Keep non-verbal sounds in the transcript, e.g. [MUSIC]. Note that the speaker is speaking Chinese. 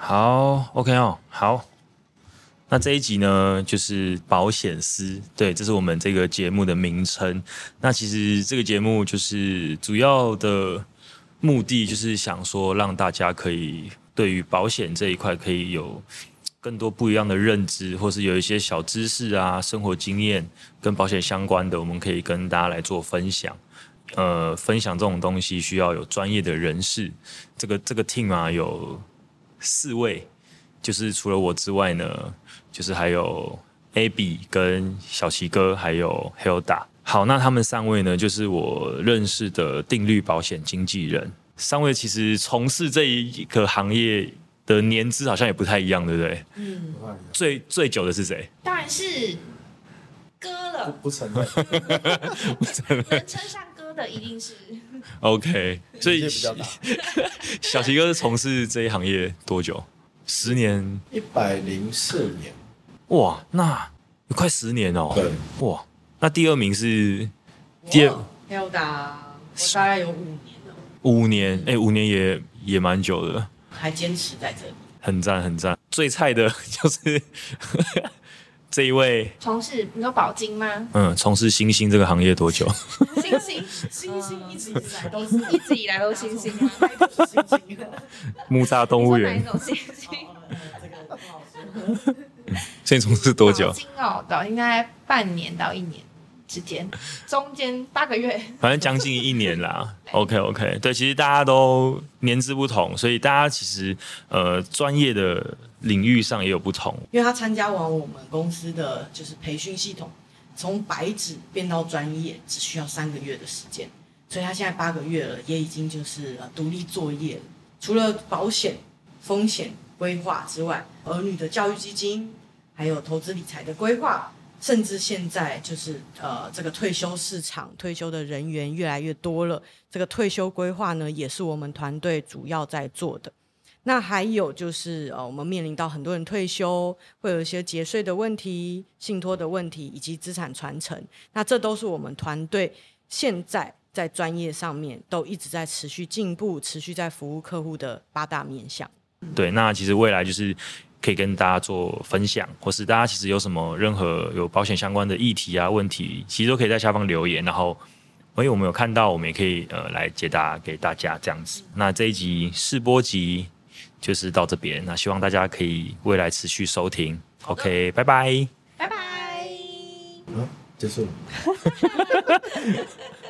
好，OK 哦，好。那这一集呢，就是保险丝，对，这是我们这个节目的名称。那其实这个节目就是主要的目的，就是想说让大家可以对于保险这一块可以有更多不一样的认知，或是有一些小知识啊、生活经验跟保险相关的，我们可以跟大家来做分享。呃，分享这种东西需要有专业的人士。这个这个 team 啊，有四位，就是除了我之外呢，就是还有 Abby 跟小齐哥，还有 Hilda。好，那他们三位呢，就是我认识的定律保险经纪人。三位其实从事这一个行业的年资好像也不太一样，对不对？嗯，最最久的是谁？当然是哥了，不承认，能称上哥的一定是 OK，[LAUGHS] 所以 [LAUGHS] 小齐哥是从事这一行业多久？十年？一百零四年，哇，那有快十年哦。对，哇，那第二名是第二还有打，我大概有五年了，五年，哎、五年也也蛮久的，还坚持在这里。很赞很赞。最菜的 [LAUGHS] 就是这一位，从事你说宝金吗？嗯，从事星星这个行业多久？星星，星星一直以来都是一直以来都是星星。[LAUGHS] 木栅动物你说哪种星星？[LAUGHS] 现在从事多久哦，到应该半年到一年之间，中间八个月。反正将近一年啦。[LAUGHS] OK OK，对，其实大家都年资不同，所以大家其实呃专业的领域上也有不同。因为他参加完我们公司的就是培训系统，从白纸变到专业只需要三个月的时间，所以他现在八个月了，也已经就是呃独立作业了。除了保险风险规划之外，儿女的教育基金，还有投资理财的规划，甚至现在就是呃这个退休市场退休的人员越来越多了，这个退休规划呢也是我们团队主要在做的。那还有就是呃，我们面临到很多人退休，会有一些节税的问题、信托的问题以及资产传承。那这都是我们团队现在在专业上面都一直在持续进步、持续在服务客户的八大面向。对，那其实未来就是可以跟大家做分享，或是大家其实有什么任何有保险相关的议题啊、问题，其实都可以在下方留言，然后。因为我们有看到，我们也可以呃来解答给大家这样子。那这一集试播集就是到这边，那希望大家可以未来持续收听。OK，拜拜。拜拜。嗯，结束了。[LAUGHS]